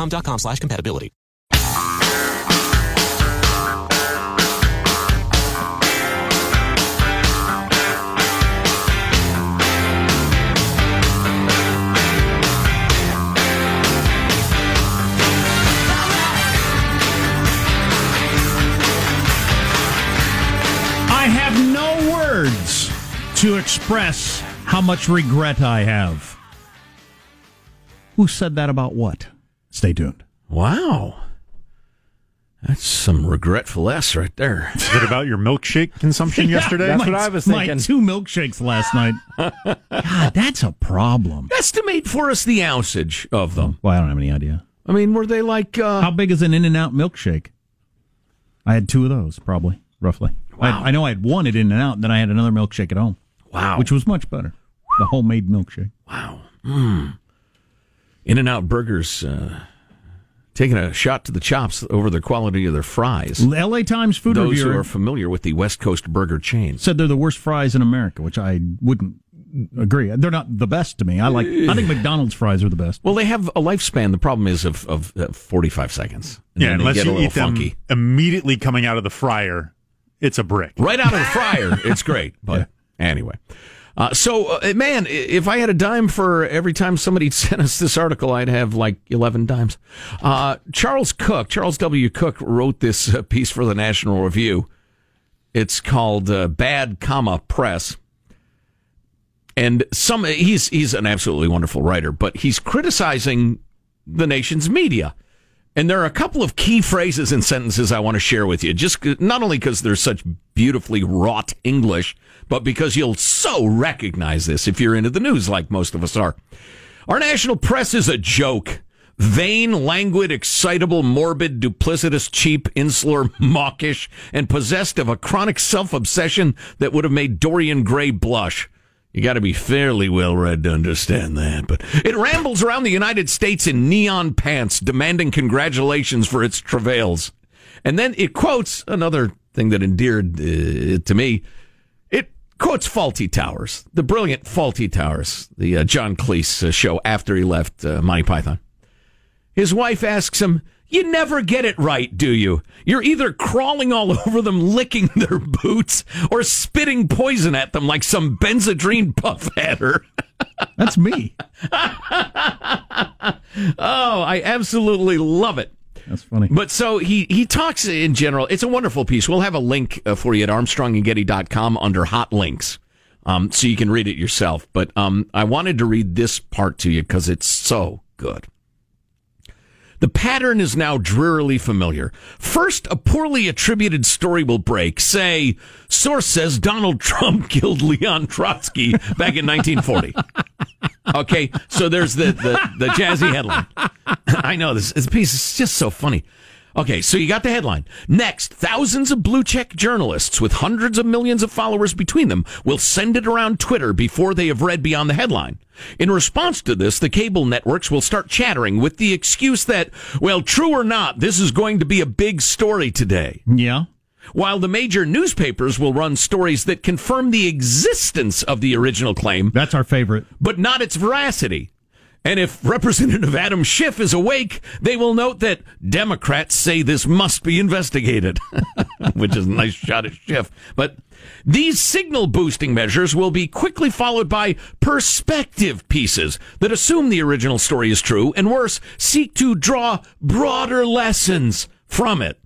dexcom.com slash compatibility. I have no words to express how much regret I have. Who said that about what? Stay tuned. Wow. That's some regretful S right there. Is it about your milkshake consumption Yeah, yesterday? my- That's what I was thinking. My two milkshakes last night. God, that's a problem. Estimate for us the ounceage of them. Well, I don't have any idea. I mean, were they like uh, How big is an In and Out milkshake? I had two of those, probably, roughly. Wow. I, I know I had one at In and Out, and then I had another milkshake at home. Wow. Which was much better. The homemade milkshake. Wow. Mm. In and Out Burgers uh, taking a shot to the chops over the quality of their fries. LA Times food Those reviewer who are familiar with the West Coast burger chain. said they're the worst fries in America, which I wouldn't agree. They're not the best to me. I like. I think McDonald's fries are the best. Well, they have a lifespan. The problem is of, of uh, 45 seconds. And yeah, unless get you a little eat them funky. immediately coming out of the fryer, it's a brick. Right out of the fryer. It's great. But anyway. Uh, so, uh, man, if I had a dime for every time somebody sent us this article, I'd have like 11 dimes. Uh, Charles Cooke, Charles W. Cooke, wrote this uh, piece for the National Review. It's called uh, Bad, Comma Press. And some he's he's an absolutely wonderful writer, but he's criticizing the nation's media. And there are a couple of key phrases and sentences I want to share with you, just not only because they're such beautifully wrought English, but because you'll so recognize this if you're into the news like most of us are. Our national press is a joke. Vain, languid, excitable, morbid, duplicitous, cheap, insular, mawkish, and possessed of a chronic self-obsession that would have made Dorian Gray blush. You got to be fairly well read to understand that. But it rambles around the United States in neon pants, demanding congratulations for its travails. And then it quotes another thing that endeared uh, to me. Quotes Fawlty Towers, the brilliant Fawlty Towers, the uh, John Cleese uh, show after he left uh, Monty Python. His wife asks him, You never get it right, do you? You're either crawling all over them, licking their boots, or spitting poison at them like some Benzedrine puff adder. That's me. oh, I absolutely love it. That's funny. But so he, he talks in general. It's a wonderful piece. We'll have a link uh, for you at armstrongandgetty.com under hot links. Um, so you can read it yourself. But um, I wanted to read this part to you because it's so good. The pattern is now drearily familiar. First, a poorly attributed story will break. Say, source says Donald Trump killed Leon Trotsky back in 1940. Okay, so there's the, the, the jazzy headline. I know this, this piece is just so funny. Okay, so you got the headline. Next, thousands of blue check journalists with hundreds of millions of followers between them will send it around Twitter before they have read beyond the headline. In response to this, the cable networks will start chattering with the excuse that, well, true or not, this is going to be a big story today. Yeah. While the major newspapers will run stories that confirm the existence of the original claim, That's our favorite. but not its veracity. And if Representative Adam Schiff is awake, they will note that Democrats say this must be investigated, which is a nice shot at Schiff. But these signal boosting measures will be quickly followed by perspective pieces that assume the original story is true and worse, seek to draw broader lessons from it.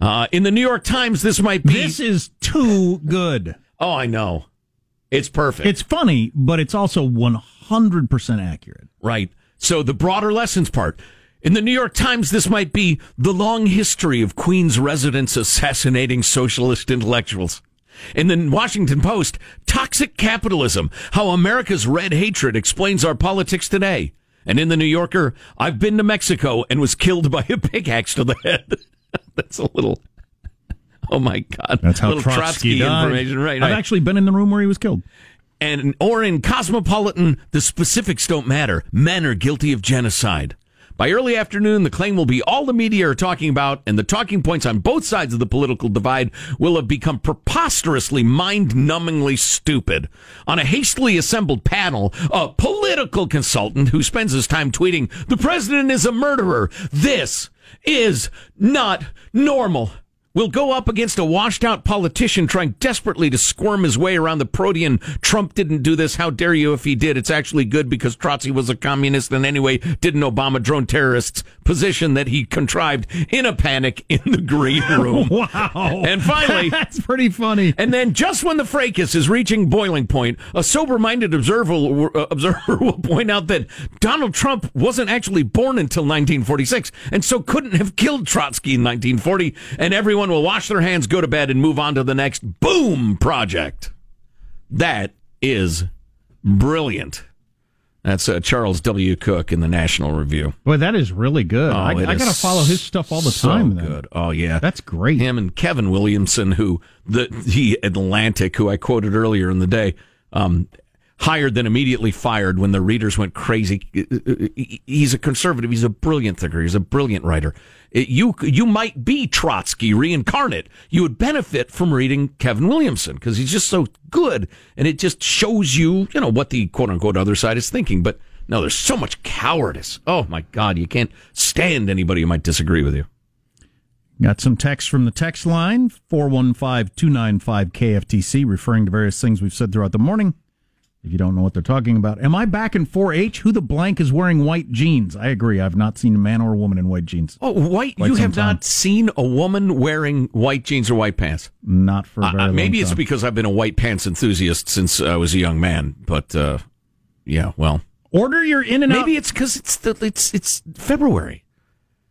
Uh, in the New York Times, this might be. This is too good. oh, I know. It's perfect. It's funny, but it's also 100% accurate. Right. So the broader lessons part. In the New York Times, this might be the long history of Queens residents assassinating socialist intellectuals. In the Washington Post, toxic capitalism, how America's red hatred explains our politics today. And in the New Yorker, I've been to Mexico and was killed by a pickaxe to the head. That's a little. Oh my God! That's how little Trotsky, died. information, right? I've actually been in the room where he was killed. And or in Cosmopolitan, the specifics don't matter. Men are guilty of genocide. By early afternoon, the claim will be all the media are talking about, and the talking points on both sides of the political divide will have become preposterously, mind-numbingly stupid. On a hastily assembled panel, a political consultant who spends his time tweeting, "The president is a murderer. This is not normal." Will go up against a washed out politician trying desperately to squirm his way around the protean Trump didn't do this. How dare you if he did? It's actually good because Trotsky was a communist and anyway didn't Obama drone terrorists position that he contrived in a panic in the green room. Wow. And finally, That's pretty funny. and then, just when the fracas is reaching boiling point, a sober-minded observer, uh, observer will point out that Donald Trump wasn't actually born until 1946, and so couldn't have killed Trotsky in 1940. And everyone will wash their hands, go to bed, and move on to the next boom project. That is brilliant. That's uh, Charles W. Cooke in the National Review. Boy, that is really good. I, Oh, it I got to follow his stuff all the so time. then. Good. Oh yeah, That's great. him and Kevin Williamson, who the the Atlantic, who I quoted earlier in the day, um, hired then immediately fired when the readers went crazy. He's a conservative. He's a brilliant thinker. He's a brilliant writer. You you might be Trotsky reincarnate. You would benefit from reading Kevin Williamson because he's just so good, and it just shows you you know what the quote unquote other side is thinking. But no, there's so much cowardice. Oh my God, you can't stand anybody who might disagree with you. Got some text from the text line 415 295 KFTC referring to various things we've said throughout the morning. If you don't know what they're talking about, am I back in 4-H? Who the blank is wearing white jeans? I agree. I've not seen a man or a woman in white jeans. Oh, white! You have time. not seen a woman wearing white jeans or white pants. Not for Uh, long maybe it's time. because I've been a white pants enthusiast since I was a young man. But uh, yeah, well, Order your in and out. maybe it's because it's the it's it's February.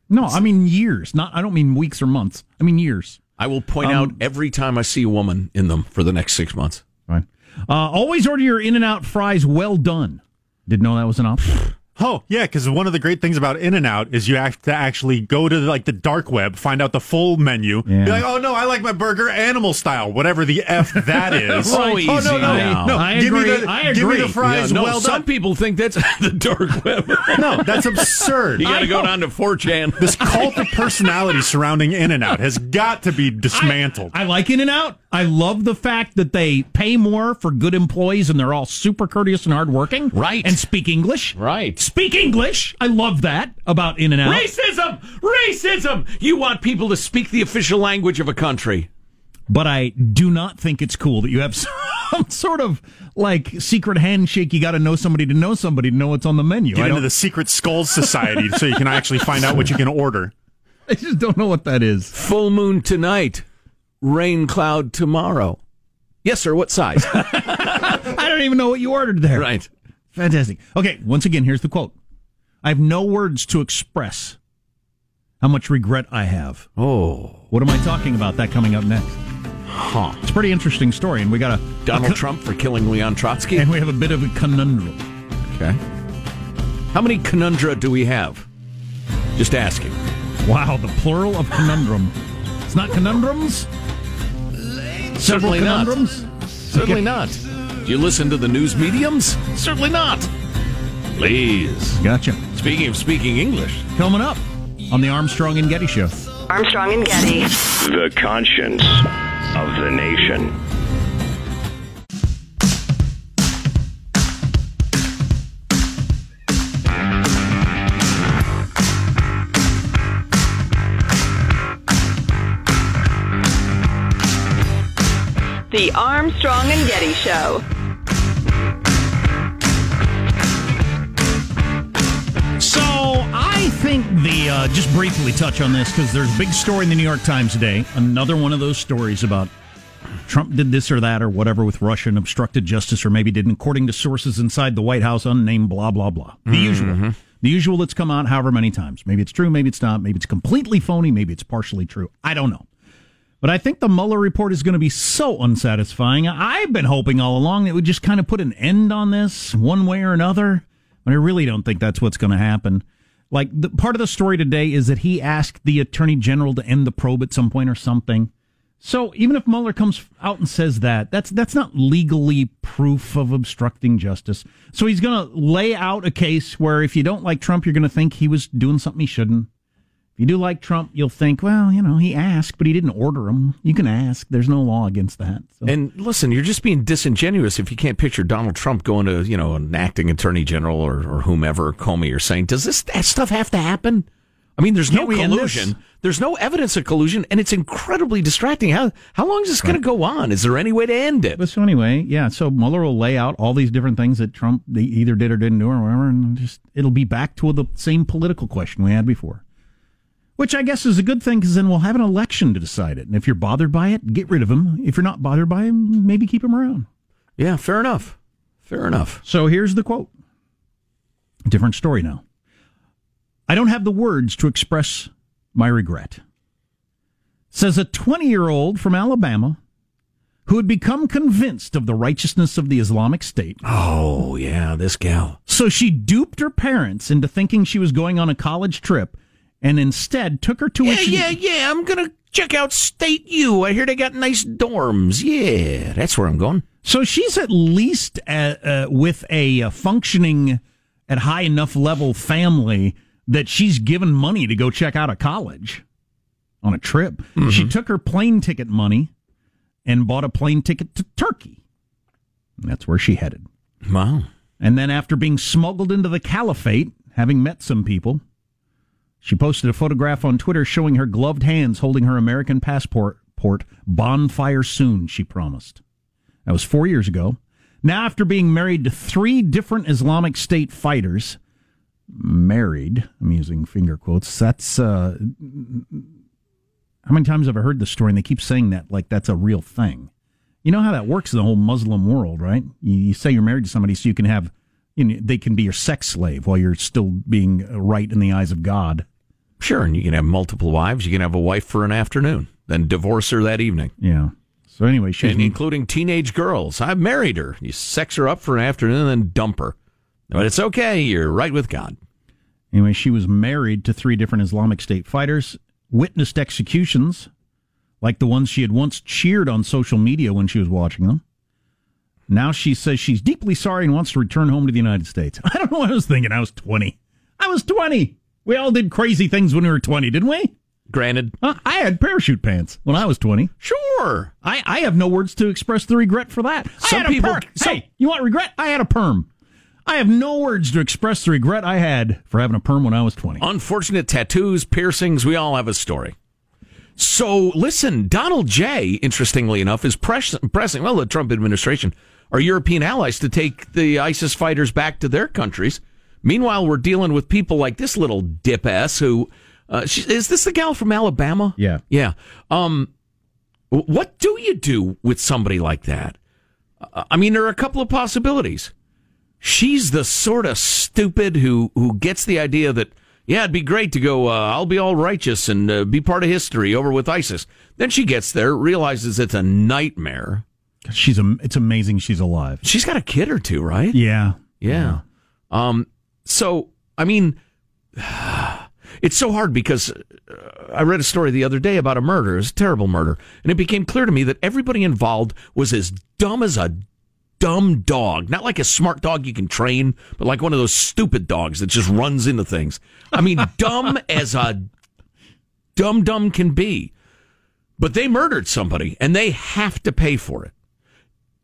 No, I mean years. Not. I don't mean weeks or months. I mean years. I will point Um, out every time I see a woman in them for the next six months. Fine. Uh, always order your in and out fries well done. Didn't know that was an option. Oh, yeah, because one of the great things about In and Out is you have to actually go to like the dark web, find out the full menu. Yeah. Be like, oh no, I like my burger animal style, whatever the f that is. So oh, easy no, no, now. no. I give me agree. the I give me agree. the fries Yeah, no, well some done. people think that's the dark web. no, that's absurd. you got to go down to 4chan. this cult of personality surrounding In and Out has got to be dismantled. I like in and out. I love the fact that they pay more for good employees and they're all super courteous and hardworking. Right. And speak English. Right. Speak English. I love that about In and Out. Racism! Racism! You want people to speak the official language of a country. But I do not think it's cool that you have some sort of like secret handshake. You got to know somebody to know somebody to know what's on the menu. Get I into the secret skulls society so you can actually find out what you can order. I just don't know what that is. Full moon tonight, rain cloud tomorrow. Yes, sir. What size? I don't even know what you ordered there. right. Fantastic. Okay, once again, here's the quote. I have no words to express how much regret I have. Oh, What am I talking about? That coming up next. huh. It's a pretty interesting story, and we got a Donald a, Trump for killing Leon Trotsky. and we have a bit of a conundrum. Okay. How many conundra do we have? Just asking. Wow, the plural of conundrum. It's not conundrums. Several Certainly not. conundrums. Certainly not. Do you listen to the news mediums? Certainly not. Please. Gotcha. Speaking of speaking English, Coming up on the Armstrong and Getty Show. Armstrong and Getty. The conscience of the nation. The Armstrong and Getty Show. I think the uh, just briefly touch on this because there's a big story in the New York Times today. Another one of those stories about Trump did this or that or whatever with Russia and obstructed justice or maybe didn't, according to sources inside the White House, unnamed blah blah blah. The usual, the usual that's come out however many times. Maybe it's true, maybe it's not, maybe it's completely phony, maybe it's partially true. I don't know. But I think the Mueller report is going to be so unsatisfying. I've been hoping all along that it would just kind of put an end on this one way or another. But I really don't think that's what's going to happen. Like the part of the story today is that he asked the attorney general to end the probe at some point or something. So even if Mueller comes out and says that, that's that's not legally proof of obstructing justice. So he's going to lay out a case where if you don't like Trump, you're going to think he was doing something he shouldn't. If you do like Trump, you'll think, well, you know, he asked, but he didn't order him. You can ask. There's no law against that. So. and listen, you're just being disingenuous if you can't picture Donald Trump going to, you know, an acting attorney general or, or whomever, Comey, or saying, does this that stuff have to happen? I mean, there's no collusion. There's no evidence of collusion, and it's incredibly distracting. How how long is this going to go on? Is there any way to end it? But so anyway, yeah. So Mueller will lay out all these different things that Trump either did or didn't do or whatever, and just it'll be back to the same political question we had before. Which I guess is a good thing because then we'll have an election to decide it. And if you're bothered by it, get rid of him. If you're not bothered by him, maybe keep him around. Yeah, fair enough. Fair enough. So here's the quote. Different story now. I don't have the words to express my regret. Says a 20 year old from Alabama who had become convinced of the righteousness of the Islamic State. Oh yeah, this gal. So she duped her parents into thinking she was going on a college trip and instead took her tuition. Yeah, yeah, yeah. I'm gonna check out State U. I hear they got nice dorms. Yeah, that's where I'm going. So she's at least uh, uh, with a uh, functioning at high enough level family that she's given money to go check out a college on a trip. She took her plane ticket money and bought a plane ticket to Turkey. And that's where she headed. Wow. And then after being smuggled into the caliphate, having met some people, she posted a photograph on Twitter showing her gloved hands holding her American passport. Port bonfire soon, she promised. That was four years ago. Now, after being married to three different Islamic State fighters, married, I'm using finger quotes, that's, uh, how many times have I heard this story and they keep saying that like that's a real thing? You know how that works in the whole Muslim world, right? You, you say you're married to somebody so you can have, you know, they can be your sex slave while you're still being right in the eyes of God. Sure, and you can have multiple wives. You can have a wife for an afternoon, then divorce her that evening, Yeah. So anyway, she's and including teenage girls. I've married her. You sex her up for an afternoon, and then dump her. But it's okay. You're right with God. Anyway, she was married to three different Islamic State fighters, witnessed executions like the ones she had once cheered on social media when she was watching them. Now she says she's deeply sorry and wants to return home to the United States. I don't know what I was thinking. I was 20. I was 20. We all did crazy things when we were 20, didn't we? granted. Uh, I had parachute pants when I was 20. Sure. I, I have no words to express the regret for that. Some I had people- a perm. some- hey, you want regret? I had a perm. I have no words to express the regret I had for having a perm when I was 20. Unfortunate tattoos, piercings, we all have a story. So listen, Donald J, interestingly enough, is press- pressing, well, the Trump administration, our European allies to take the ISIS fighters back to their countries. Meanwhile, we're dealing with people like this little dip ass who, uh, she, is this the gal from Alabama? Yeah. Yeah. Um, what do you do with somebody like that? Uh, I mean, there are a couple of possibilities. She's the sort of stupid who who gets the idea that yeah, it'd be great to go. Uh, I'll be all righteous and uh, be part of history over with ISIS. Then she gets there, realizes it's a nightmare. She's a, it's amazing she's alive. She's got a kid or two, right? Yeah. Yeah. Um. So I mean, it's so hard because uh, I read a story the other day about a murder. It was a terrible murder, and it became clear to me that everybody involved was as dumb as a dumb dog. Not like a smart dog you can train, but like one of those stupid dogs that just runs into things. I mean, dumb as a dumb dumb can be. But they murdered somebody, and they have to pay for it.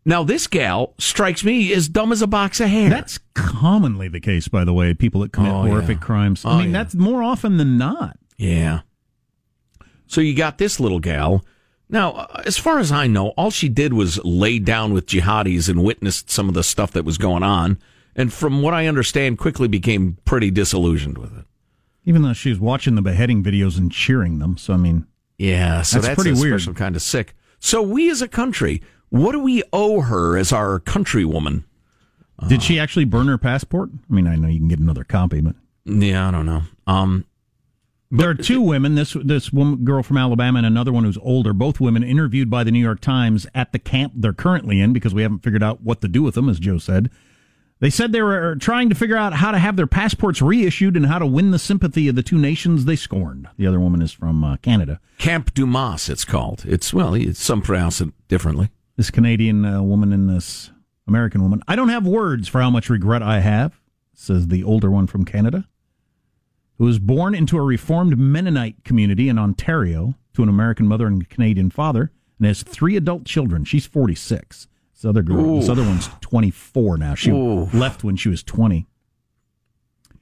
Now, this gal strikes me as dumb as a box of hair. That's commonly the case, by the way, people that commit Oh, yeah. horrific crimes. Oh, I mean, yeah. that's more often than not. Yeah. So you got this little gal. Now, uh, as far as I know, all she did was lay down with jihadis and witnessed some of the stuff that was going on. And from what I understand, quickly became pretty disillusioned with it. Even though she was watching the beheading videos and cheering them. So, I mean, Yeah, so That's that's, pretty a weird. special kind of sick. So we as a country, what do we owe her as our countrywoman? did she actually burn her passport? I mean, I know you can get another copy, but Yeah, I don't know. Um, there are two women. This this woman, girl from Alabama and another one who's older. Both women interviewed by the New York Times at the camp they're currently in because we haven't figured out what to do with them, as Joe said. They said they were trying to figure out how to have their passports reissued and how to win the sympathy of the two nations they scorned. The other woman is from uh, Canada. Camp Dumas, it's called. It's well, it's, some pronounce it differently. This Canadian uh, woman and this American woman. I don't have words for how much regret I have, says the older one from Canada, who was born into a Reformed Mennonite community in Ontario to an American mother and Canadian father, and has three adult children. She's 46. This other girl, this other one's 24 now. She left when she was 20.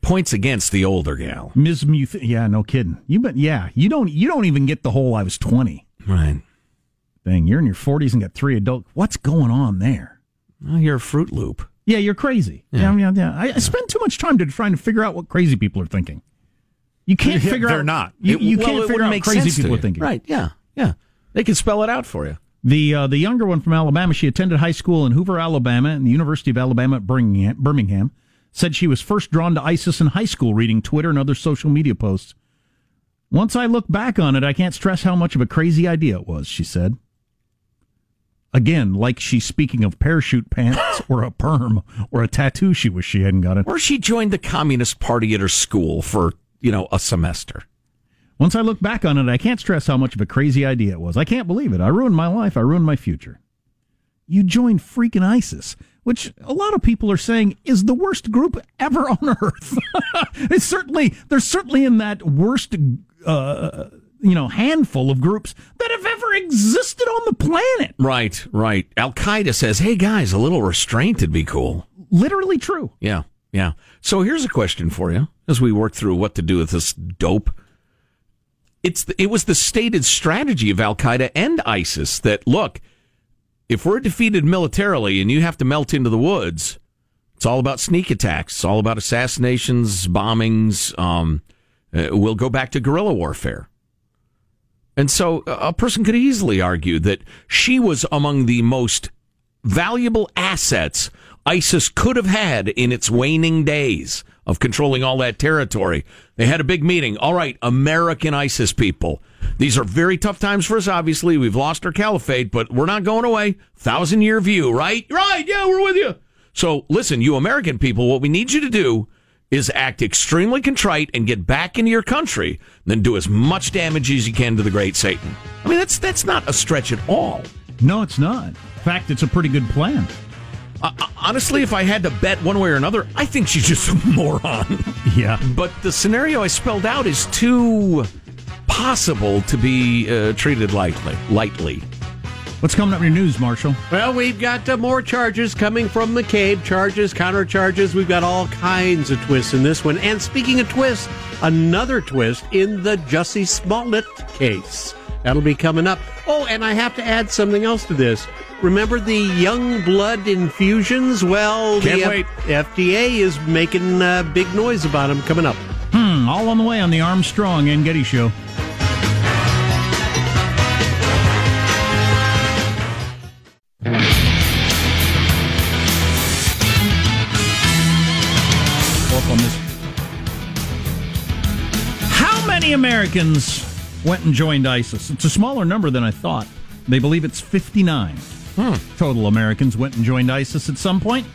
Points against the older gal. Ms. Muth, yeah, no kidding. You but yeah, you don't you don't even get the whole I was 20 Right. Thing. You're in your 40s and got three adult. What's going on there? Well, you're a Fruit Loop. Yeah, you're crazy. Yeah, yeah, yeah. I, I spend too much time to trying to figure out what crazy people are thinking. You can't Yeah, figure they're out. not. You, you well, can't figure out make crazy people are thinking. Right? Yeah, yeah. They can spell it out for you. The uh, the younger one from Alabama, she attended high school in Hoover, Alabama, and the University of Alabama at Birmingham. Birmingham said she was first drawn to ISIS in high school, reading Twitter and other social media posts. Once I look back on it, I can't stress how much of a crazy idea it was. She said. Again, like she's speaking of parachute pants or a perm or a tattoo she wished she hadn't gotten. Or she joined the Communist Party at her school for you know a semester. Once I look back on it, I can't stress how much of a crazy idea it was. I can't believe it. I ruined my life. I ruined my future. You joined freaking ISIS, which a lot of people are saying is the worst group ever on earth. it's certainly they're certainly in that worst, uh, you know, handful of groups that have ever existed on the planet. Right, right. Al Qaeda says, "Hey guys, a little restraint would be cool." Literally true. Yeah, yeah. So here's a question for you as we work through what to do with this dope. It's the, it was the stated strategy of Al Qaeda and ISIS that look, if we're defeated militarily and you have to melt into the woods, it's all about sneak attacks. It's all about assassinations, bombings. Um, uh, we'll go back to guerrilla warfare. And so uh, a person could easily argue that she was among the most valuable assets ISIS could have had in its waning days of controlling all that territory. They had a big meeting. All right, American ISIS people. These are very tough times for us, obviously. We've lost our caliphate, but we're not going away. Thousand year view, right? Right, yeah, we're with you. So listen, you American people, what we need you to do is act extremely contrite and get back into your country, then do as much damage as you can to the great Satan. I mean, that's that's not a stretch at all. No, it's not. In fact, it's a pretty good plan. Uh, honestly, if I had to bet one way or another, I think she's just a moron. Yeah. But the scenario I spelled out is too possible to be uh, treated lightly. Lightly. What's coming up in your news, Marshall? Well, we've got uh, more charges coming from McCabe. Charges, counter charges. We've got all kinds of twists in this one. And speaking of twists, another twist in the Jussie Smollett case. That'll be coming up. Oh, and I have to add something else to this. Remember the young blood infusions? Well, Can't the wait. FDA is making uh, big noise about them coming up. Hmm, all on the way on the Armstrong and Getty Show. Americans went and joined ISIS? It's a smaller number than I thought. They believe it's 59. Total Americans went and joined ISIS at some point.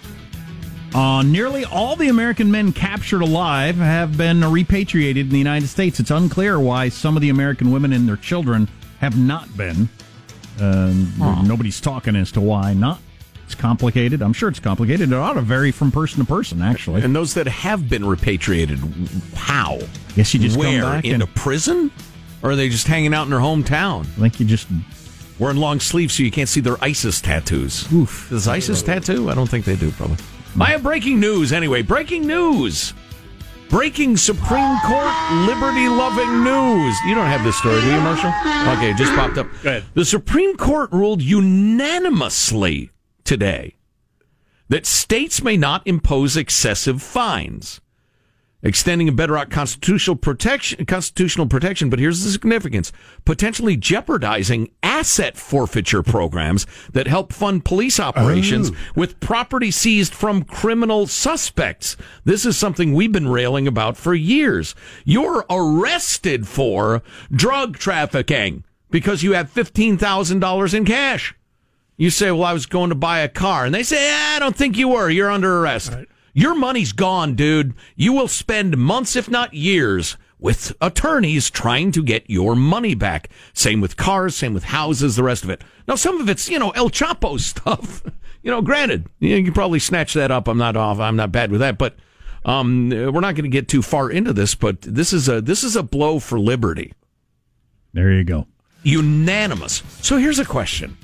Uh, nearly all the American men captured alive have been repatriated in the United States. It's unclear why some of the American women and their children have not been. Uh, Nobody's talking as to why not. It's complicated. I'm sure it's complicated. It ought to vary from person to person, actually. And those that have been repatriated, how? Guess you just Where? come back into and prison? Or are they just hanging out in their hometown? I think you just Wearing long sleeves so you can't see their ISIS tattoos. Oof. Does ISIS tattoo? I don't think they do, probably. Hmm. I have breaking news anyway. Breaking news. Breaking Supreme Court liberty loving news. You don't have this story, do you, Marshall? Uh-huh. Okay, it just popped up. Go ahead. The Supreme Court ruled unanimously today that states may not impose excessive fines, extending a bedrock constitutional protection. Constitutional protection, but here's the significance: potentially jeopardizing asset forfeiture programs that help fund police operations oh. with property seized from criminal suspects. This is something we've been railing about for years. You're arrested for drug trafficking because you have fifteen thousand dollars in cash. You say, "Well, I was going to buy a car," and they say, "I don't think you were. You're under arrest." Your money's gone, dude. You will spend months, if not years, with attorneys trying to get your money back. Same with cars, same with houses, the rest of it. Now, some of it's, you know, El Chapo stuff. you know, granted, you, you can probably snatch that up. I'm not off. I'm not bad with that, but um, we're not going to get too far into this. But this is a this is a blow for liberty. there you go. Unanimous. So here's a question: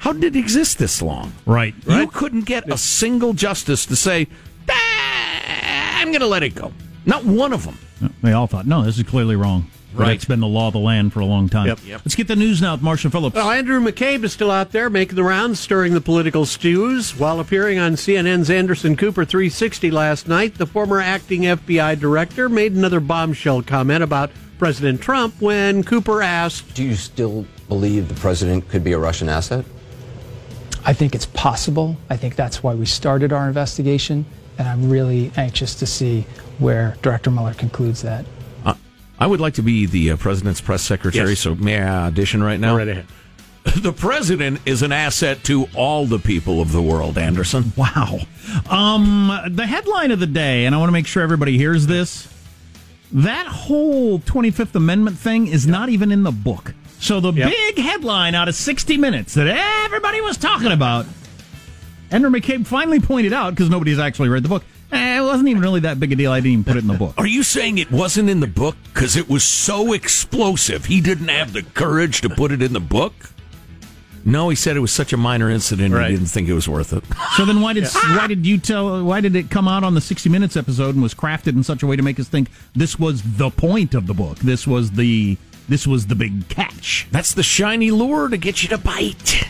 How did it exist this long? Right. You couldn't get a single justice to say, "Ah, I'm going to let it go. Not one of them. They all thought, no, this is clearly wrong. But Right. It's been the law of the land for a long time. Yep. Yep. Let's get the news now with Marshall Phillips. Well, Andrew McCabe is still out there making the rounds, stirring the political stews. While appearing on CNN's Anderson Cooper 360 last night, the former acting FBI director made another bombshell comment about President Trump when Cooper asked, Do you still believe the president could be a Russian asset? I think it's possible. I think that's why we started our investigation, and I'm really anxious to see where Director Mueller concludes that. Uh, I would like to be the uh, president's press secretary, Yes. so may I audition right now? Go right ahead. The president is an asset to all the people of the world, Anderson. Wow. Um, the headline of the day, and I want to make sure everybody hears this. That whole 25th Amendment thing is not even in the book. So the Yep. big headline out of 60 Minutes that everybody was talking about, Andrew McCabe finally pointed out, because nobody's actually read the book, eh, it wasn't even really that big a deal. I didn't even put it in the book. Are you saying it wasn't in the book because it was so explosive? He didn't have the courage to put it in the book? No, he said it was such a minor incident Right. he didn't think it was worth it. So then why did why did you tell why did it come out on the 60 minutes episode and was crafted in such a way to make us think this was the point of the book. This was the this was the big catch. That's the shiny lure to get you to bite.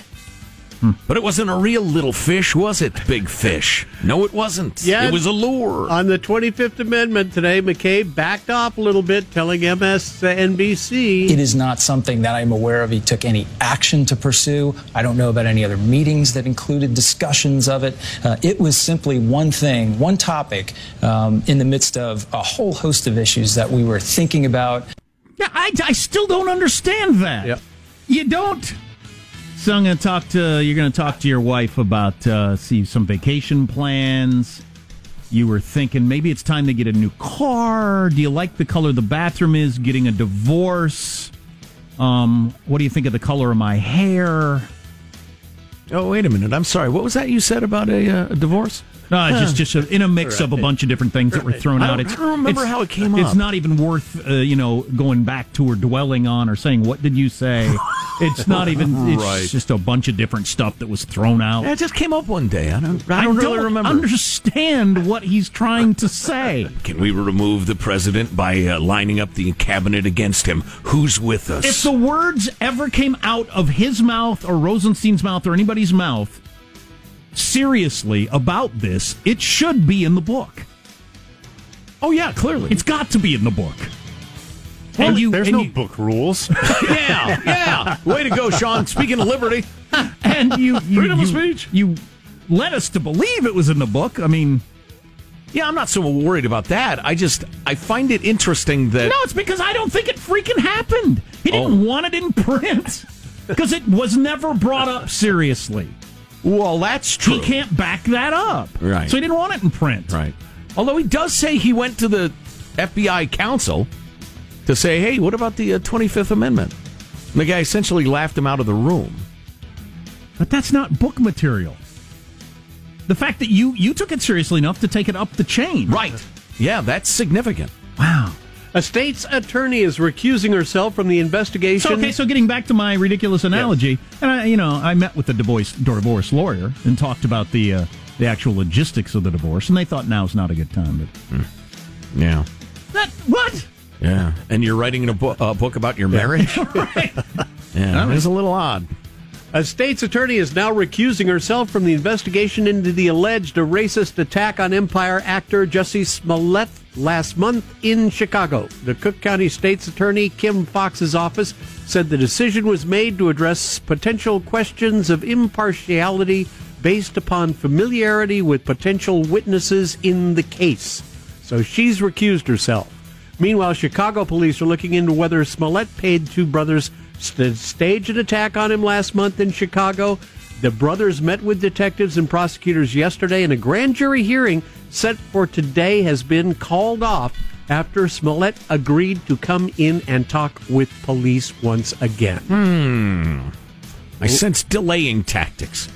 Hmm. But it wasn't a real little fish, was it, big fish? No, it wasn't. Yeah. It was a lure. On the 25th Amendment today, McCabe backed off a little bit, telling MSNBC. It is not something that I'm aware of he took any action to pursue. I don't know about any other meetings that included discussions of it. Uh, it was simply one thing, one topic um, in the midst of a whole host of issues that we were thinking about. Yeah, I, I still don't understand that. Yep. You don't. So I'm going to talk to you're going to talk to your wife about uh, see some vacation plans. You were thinking maybe it's time to get a new car. Do you like the color the bathroom is? Getting a divorce. Um, what do you think of the color of my hair? oh, wait a minute. I'm sorry. What was that you said about a, uh, a divorce? No, it's just just a, in a mix of a bunch of different things that were thrown I out. don't- It's, I don't remember it's- how it came It's up. not even worth uh, you know going back to or dwelling on or saying what did you say. It's not even. It's Right. just a bunch of different stuff that was thrown out. Yeah, it just came up one day. I don't. I don't really remember. understand what he's trying to say. Can we remove the president by uh, lining up the cabinet against him? Who's with us? If the words ever came out of his mouth or Rosenstein's mouth or anybody's mouth seriously about this, it should be in the book. oh yeah, clearly. It's got to be in the book. Well, And you- there's no you- book rules. yeah, yeah. Way to go, Sean. Speaking of liberty, and you you, Freedom you, of speech. you led us to believe it was in the book. I mean, yeah, I'm not so worried about that. I just I find it interesting that no, it's because I don't think it freaking happened. He oh. didn't Oh. want it in print because it was never brought up seriously. Well, that's true. He can't back that up. Right. So he didn't want it in print. Right. Although he does say he went to the FBI counsel to say, "Hey, what about the uh, 25th Amendment?" And the guy essentially laughed him out of the room. But that's not book material. The fact that you you took it seriously enough to take it up the chain. Right. Yeah, that's significant. Wow. A state's attorney is recusing herself from the investigation. So, okay, so getting back to my ridiculous analogy, and I, you know, I met with the divorce divorce lawyer and talked about the uh, the actual logistics of the divorce, and they thought now's not a good time. But Yeah. that what? Yeah. And you're writing a, bo- a book about your marriage? right. Yeah, it's a little odd. A state's attorney is now recusing herself from the investigation into the alleged racist attack on Empire actor Jussie Smollett last month in Chicago. The Cook County State's Attorney Kim Foxx's office said the decision was made to address potential questions of impartiality based upon familiarity with potential witnesses in the case. So she's recused herself. Meanwhile, Chicago police are looking into whether Smollett paid two brothers to stage an attack on him last month in Chicago. The brothers met with detectives and prosecutors yesterday, and a grand jury hearing set for today has been called off after Smollett agreed to come in and talk with police once again. Hmm. I sense delaying tactics.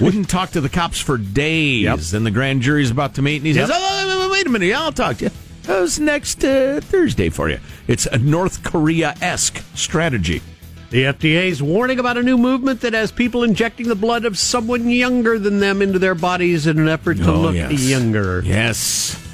Wouldn't talk to the cops for days. Then the grand jury's about to meet, and he Yep. says, oh, wait a minute, yeah, I'll talk to you. How's next uh, Thursday for you? It's a North Korea esque strategy. The FDA's warning about a new movement that has people injecting the blood of someone younger than them into their bodies in an effort to Oh, look yes. younger. Yes.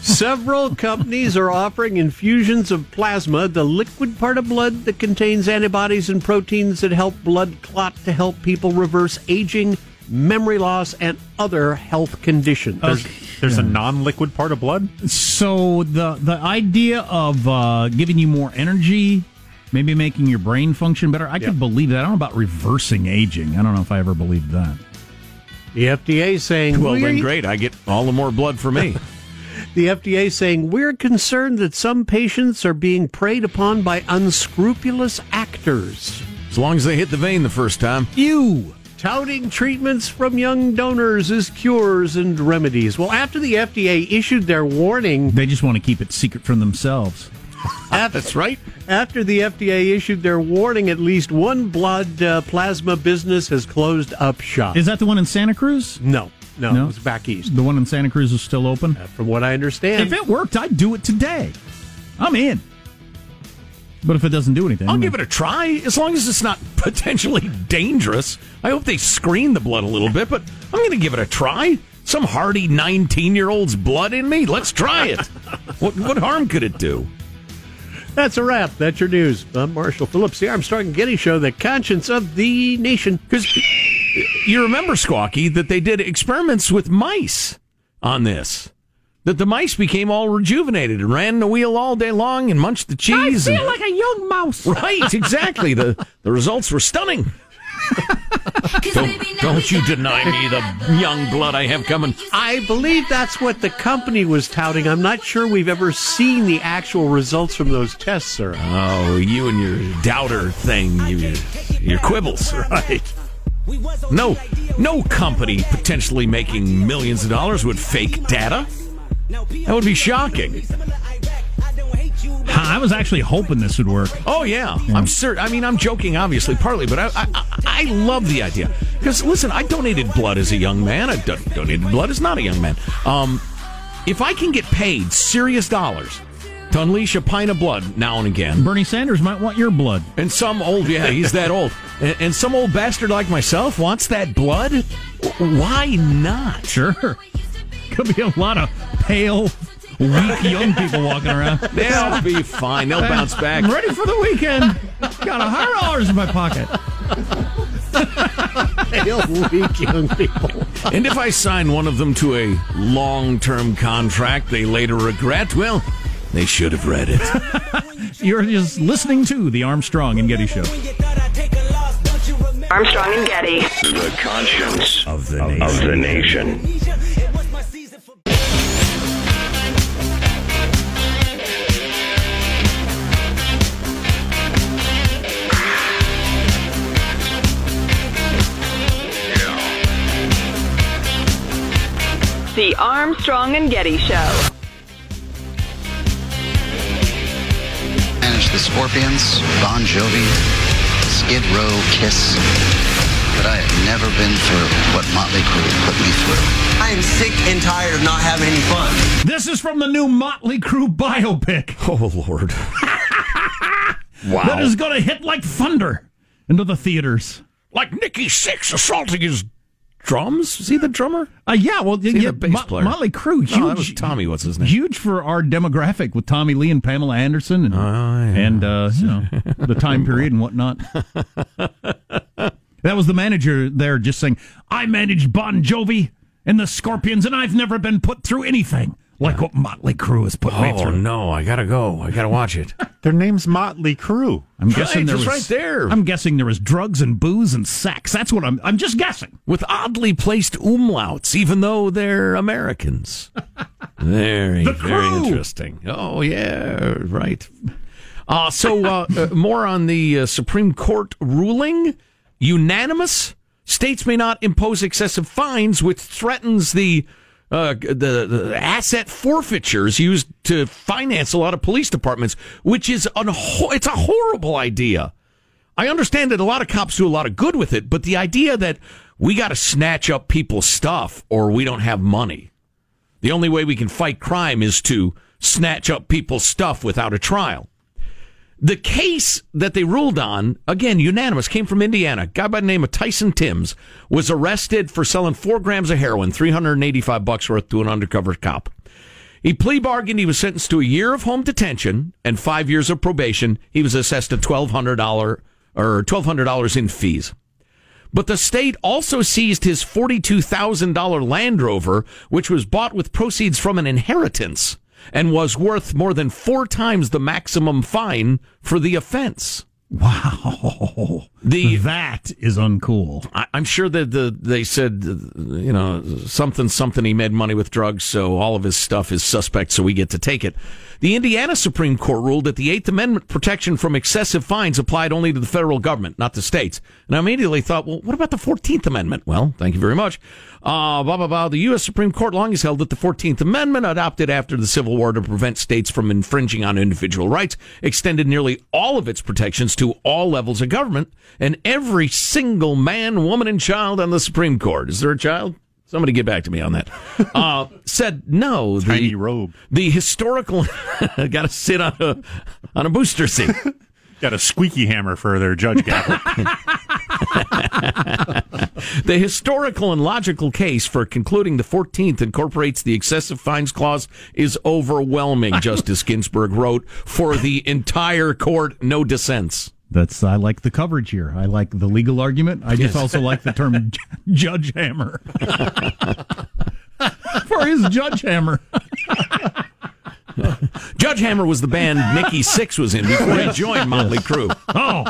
Several companies are offering infusions of plasma, the liquid part of blood that contains antibodies and proteins that help blood clot to help people reverse aging, memory loss, and other health conditions. There's, there's a non-liquid part of blood. So the the idea of uh, giving you more energy, maybe making your brain function better, I could believe that. I don't know about reversing aging. I don't know if I ever believed that. The FDA saying, Well, then great. I get all the more blood for me. The FDA saying we're concerned that some patients are being preyed upon by unscrupulous actors. as long as they hit the vein the first time. You. touting treatments from young donors as cures and remedies. Well, after the FDA issued their warning, They just want to keep it secret from themselves. That's right. after the FDA issued their warning, at least one blood uh, plasma business has closed up shop. Is that the one in Santa Cruz? no, no, No? it was back east. The one in Santa Cruz is still open? From what I understand, If it worked, I'd do it today. I'm in. But if it doesn't do anything, I'll give it a try as long as it's not potentially dangerous. I hope they screen the blood a little bit, but I'm going to give it a try. Some hardy 19 year old's blood in me. Let's try it. what, what harm could it do? That's a wrap. That's your news. I'm Marshall Phillips, the Armstrong and Getty Show, the conscience of the nation. Because you remember, Squawky, that they did experiments with mice on this. That the mice became all rejuvenated and ran the wheel all day long and munched the cheese. I and- like a young mouse. Right, exactly. the The results were stunning. don't, don't you deny me the young blood I have coming. I believe that's what the company was touting. I'm not sure we've ever seen the actual results from those tests, sir. Oh, you and your doubter thing, you, your quibbles, right? No, no company potentially making millions of dollars would fake data. That would be shocking. I was actually hoping this would work. Oh yeah, I'm certain. I mean, I'm joking, obviously, partly, but I I, I love the idea because listen, I donated blood as a young man. I do- donated blood as not a young man. Um, if I can get paid serious dollars to unleash a pint of blood now and again, Bernie Sanders might want your blood. and some old yeah, he's that old, and, and some old bastard like myself wants that blood, why not? Sure. Could be a lot of pale, weak young people walking around. They'll be fine. They'll bounce back. I'm ready for the weekend. Got a hundred dollars in my pocket. Pale, weak young people. And if I sign one of them to a long term contract they later regret, well, they should have read it. You're just listening to the Armstrong and Getty Show. Armstrong and Getty. The conscience of the nation. Of the nation. The Armstrong and Getty Show. Managed the Scorpions, Bon Jovi, Skid Row, Kiss. But I have never been through what Motley Crue put me through. I am sick and tired of not having any fun. This is from the new Motley Crue biopic. Oh, Lord. wow. That is going to hit like thunder into the theaters. Like Nikki Sixx assaulting his drums? Is he the drummer? Uh, yeah, well, yeah, the bass Mo- player? Motley Crue, huge. No, that was Tommy. What's his name? Huge for our demographic with Tommy Lee and Pamela Anderson, and, and uh, you know the time period and whatnot. that was the manager there, just saying, "I managed Bon Jovi and the Scorpions, and I've never been put through anything like what Motley Crue has put me Oh, through." no. I got to go. I got to watch it. Their name's Motley Crue. I'm guessing Right, there just was right there. I'm guessing there was drugs and booze and sex. That's what I'm. I'm just guessing. With oddly placed umlauts, even though they're Americans. Very, The very Crew. interesting. Oh, yeah, right. Uh, so, uh, uh, more on the uh, Supreme Court ruling. Unanimous. States may not impose excessive fines, which threatens the uh, the, the asset forfeitures used to finance a lot of police departments, which is an ho- it's a horrible idea. I understand that a lot of cops do a lot of good with it, but the idea that we got to snatch up people's stuff or we don't have money. The only way we can fight crime is to snatch up people's stuff without a trial. The case that they ruled on, again, unanimous, came from Indiana. A guy by the name of Tyson Timbs was arrested for selling four grams of heroin, 385 bucks worth to an undercover cop. He plea bargained. He was sentenced to a year of home detention and five years of probation. He was assessed a $1,200 or $1,200 in fees. But the state also seized his $42,000 Land Rover, which was bought with proceeds from an inheritance and was worth more than four times the maximum fine for the offense. Wow, the that is uncool. I, I'm sure that the they said you know something something he made money with drugs, so all of his stuff is suspect, so we get to take it. The Indiana Supreme Court ruled that the Eighth Amendment protection from excessive fines applied only to the federal government, not the states. And I immediately thought, well, what about the Fourteenth Amendment? Well, thank you very much. Uh, blah blah blah. The U.S. Supreme Court long has held that the Fourteenth Amendment, adopted after the Civil War to prevent states from infringing on individual rights, extended nearly all of its protections to all levels of government and every single man, woman, and child on the Supreme Court. Is there a child? Somebody get back to me on that. Uh, said no. Tiny the, robe. The historical got to sit on a on a booster seat. Got a squeaky hammer for their judge gavel. the historical and logical case for concluding the 14th incorporates the excessive fines clause is overwhelming, Justice Ginsburg wrote, for the entire court, no dissents. That's I like the coverage here. I like the legal argument. I just Yes. also like the term j- judge hammer for his judge hammer. Judge Hammer was the band Nikki Sixx was in before he joined Motley Crue. Oh,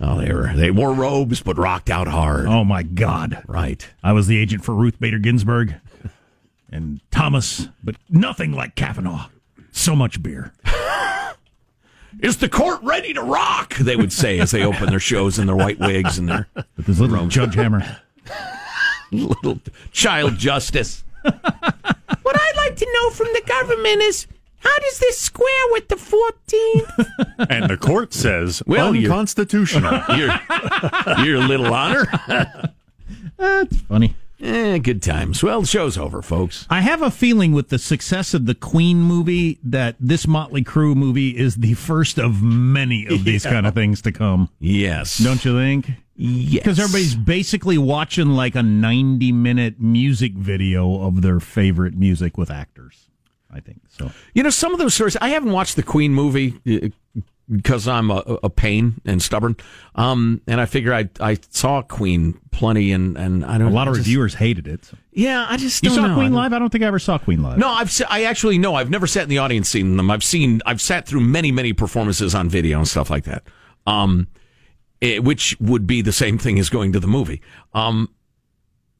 Oh, they were they wore robes but rocked out hard. oh my God! Right. I was the agent for Ruth Bader Ginsburg and Thomas, but nothing like Kavanaugh. So much beer. Is the court ready to rock? They would say as they open their shows in their white wigs and their With his little judge hammer. little child justice. what I'd like to know from the government is How does this square with the 14th? and the court says Well, you're- unconstitutional. Your, your little honor. That's funny. Eh, good times. Well, the show's over, folks. I have a feeling with the success of the Queen movie that this Motley Crue movie is the first of many of these Yeah. kind of things to come. Yes. Don't you think? Yes. Because everybody's basically watching like a 90 minute music video of their favorite music with actors. I think so. You know, some of those stories, I haven't watched the Queen movie uh, because I'm a, a pain and stubborn. Um, and I figure I, I saw Queen plenty and, and I don't A lot of just- reviewers hated it. so. Yeah, I just You saw know. Queen don't- live? I don't think I ever saw Queen live. No, I've I actually no, I've never sat in the audience seen them. I've seen I've sat through many many performances on video and stuff like that. Um, eh, which would be the same thing as going to the movie. Um,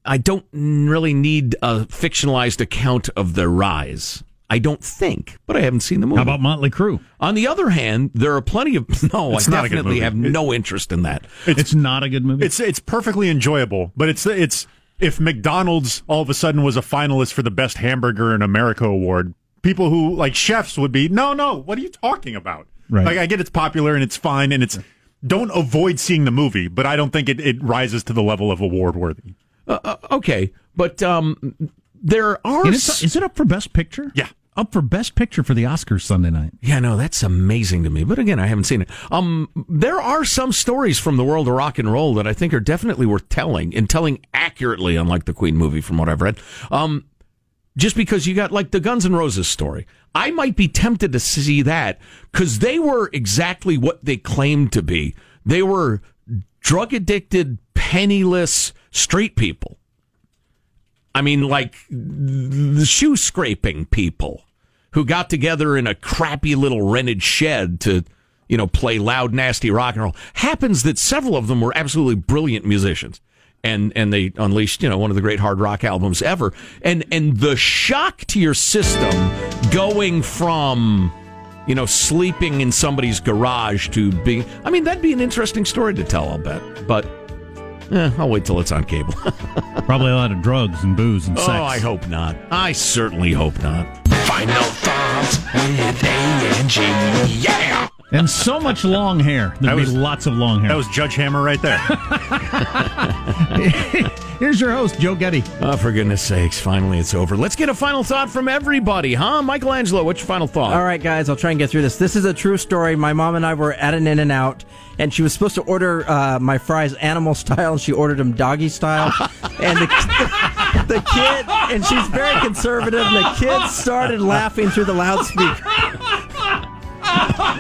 I don't really need a fictionalized account of their rise. I don't think, but I haven't seen the movie. How about Motley Crue? On the other hand, there are plenty of no. It's I not a good definitely have It- no interest in that. It's, not a good movie. It's it's perfectly enjoyable, but it's it's if McDonald's all of a sudden was a finalist for the best hamburger in America award, people who like chefs would be no no. What are you talking about? Right. Like I get it's popular and it's fine and it's don't avoid seeing the movie, but I don't think it, it rises to the level of award worthy. Uh, uh, okay, but um, there are. And it's- s- is it up for Best Picture? Yeah. Up for Best Picture for the Oscars Sunday night. Yeah, no, that's amazing to me. But again, I haven't seen it. Um, there are some stories from the world of rock and roll that I think are definitely worth telling and telling accurately, unlike the Queen movie, from what I've read. Um, just because you got like the Guns N' Roses story, I might be tempted to see that because they were exactly what they claimed to be. They were drug addicted, penniless street people. I mean, like the shoe scraping people who got together in a crappy little rented shed to, you know, play loud, nasty rock and roll. Happens that several of them were absolutely brilliant musicians. And, and they unleashed, you know, one of the great hard rock albums ever. And, and the shock to your system going from, you know, sleeping in somebody's garage to being, I mean, that'd be an interesting story to tell, I'll bet. But, eh, I'll wait till it's on cable. Probably a lot of drugs and booze and sex. Oh, I hope not. I certainly hope not. Final thoughts with A and G. Yeah. And so much long hair. There'd That be was- lots of long hair. That was Judge Hammer right there. Here's your host, Joe Getty. Oh, for goodness sakes, finally it's over. Let's get a final thought from everybody, huh? Michelangelo, what's your final thought? All right, guys, I'll try and get through this. This is a true story. My mom and I were at an In-N-Out, and she was supposed to order uh, my fries animal style, and she ordered them doggy style. and the, the kid, and she's very conservative, and the kid started laughing through the loudspeaker.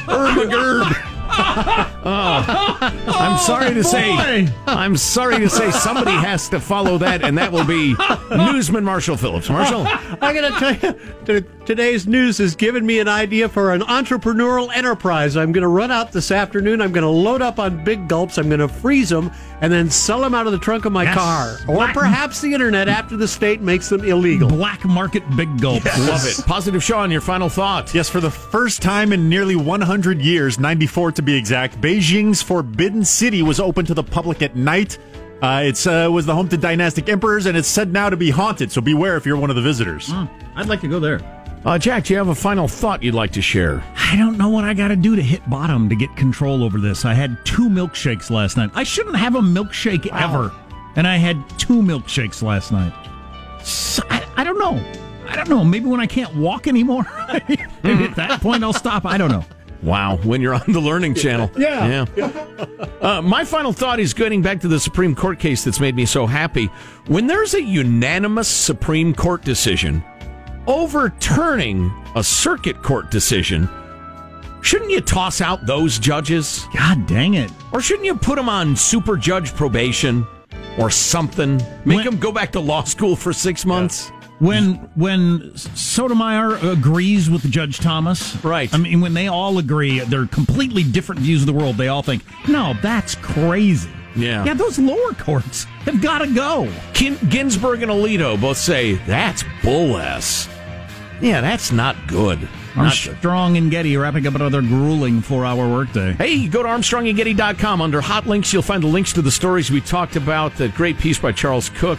Ermagerd. Oh, I'm sorry to say, oh, I'm sorry to say, somebody has to follow that, and that will be newsman Marshall Phillips. Marshall, I got to tell you, today's news has given me an idea for an entrepreneurial enterprise. I'm going to run out this afternoon. I'm going to load up on big gulps. I'm going to freeze them and then sell them out of the trunk of my Yes. car, or Black- perhaps the internet after the state makes them illegal. Black market big gulps. love it. Positive Sean, your final thought. Yes, for the first time in nearly 100 years, 94 to be exact, Beijing's Forbidden City was open to the public at night. Uh, it's uh, was the home to dynastic emperors, and it's said now to be haunted. So beware if you're one of the visitors. I'd like to go there. Uh, Jack, do you have a final thought you'd like to share? I don't know what I got to do to hit bottom to get control over this. I had two milkshakes last night. I shouldn't have a milkshake ever. And I had two milkshakes last night. So, I, I don't know. I don't know. Maybe when I can't walk anymore, maybe at that point I'll stop. I don't know. Wow, when you're on the Learning Channel. Yeah. Uh, my final thought is getting back to the Supreme Court case that's made me so happy. When there's a unanimous Supreme Court decision overturning a circuit court decision, shouldn't you toss out those judges? God dang it. Or shouldn't you put them on super judge probation or something? Make When- them go back to law school for six months? When when Sotomayor agrees with Judge Thomas, Right. I mean, when they all agree, they're completely different views of the world. They all think, no, that's crazy. Yeah. yeah. Those lower courts have got to go. Gin- Ginsburg and Alito both say that's bull ass. Yeah, that's not good. Armstrong and Getty wrapping up another grueling four-hour workday. Hey, go to ArmstrongandGetty.com. Under hot links, you'll find the links to the stories we talked about. That great piece by Charles Cooke.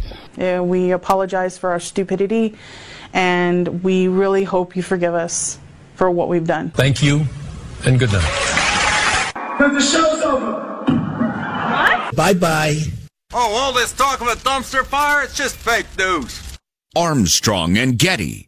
Uh, we apologize for our stupidity, and we really hope you forgive us for what we've done. Thank you, and good night. Because the show's over. What? Bye bye. Oh, all this talk of a dumpster fire, it's just fake news. Armstrong and Getty.